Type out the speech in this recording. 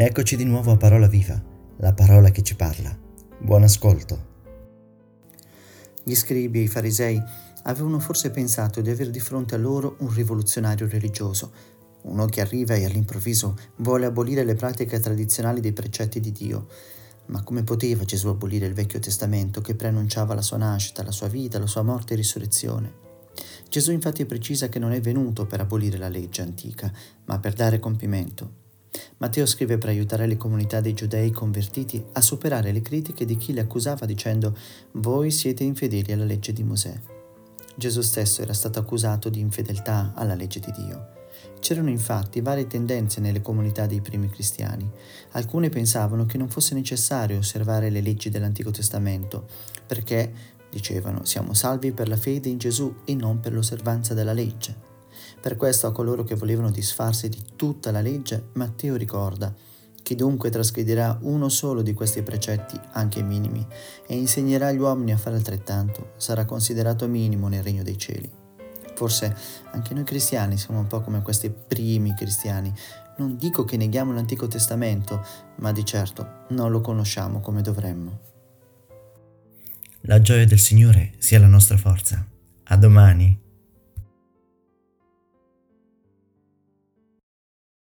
Eccoci di nuovo a Parola Viva, la parola che ci parla. Buon ascolto. Gli scribi e i farisei avevano forse pensato di avere di fronte a loro un rivoluzionario religioso, uno che arriva e all'improvviso vuole abolire le pratiche tradizionali dei precetti di Dio. Ma come poteva Gesù abolire il Vecchio Testamento che preannunciava la sua nascita, la sua vita, la sua morte e risurrezione? Gesù infatti precisa che non è venuto per abolire la legge antica, ma per dare compimento. Matteo scrive per aiutare le comunità dei giudei convertiti a superare le critiche di chi li accusava dicendo voi siete infedeli alla legge di Mosè. Gesù stesso era stato accusato di infedeltà alla legge di Dio. C'erano infatti varie tendenze nelle comunità dei primi cristiani. Alcune pensavano che non fosse necessario osservare le leggi dell'Antico Testamento, perché, dicevano, siamo salvi per la fede in Gesù e non per l'osservanza della legge. Per questo a coloro che volevano disfarsi di tutta la legge, Matteo ricorda chi dunque trasgredirà uno solo di questi precetti, anche minimi, e insegnerà agli uomini a fare altrettanto, sarà considerato minimo nel regno dei cieli. Forse anche noi cristiani siamo un po' come questi primi cristiani. Non dico che neghiamo l'Antico Testamento, ma di certo non lo conosciamo come dovremmo. La gioia del Signore sia la nostra forza. A domani.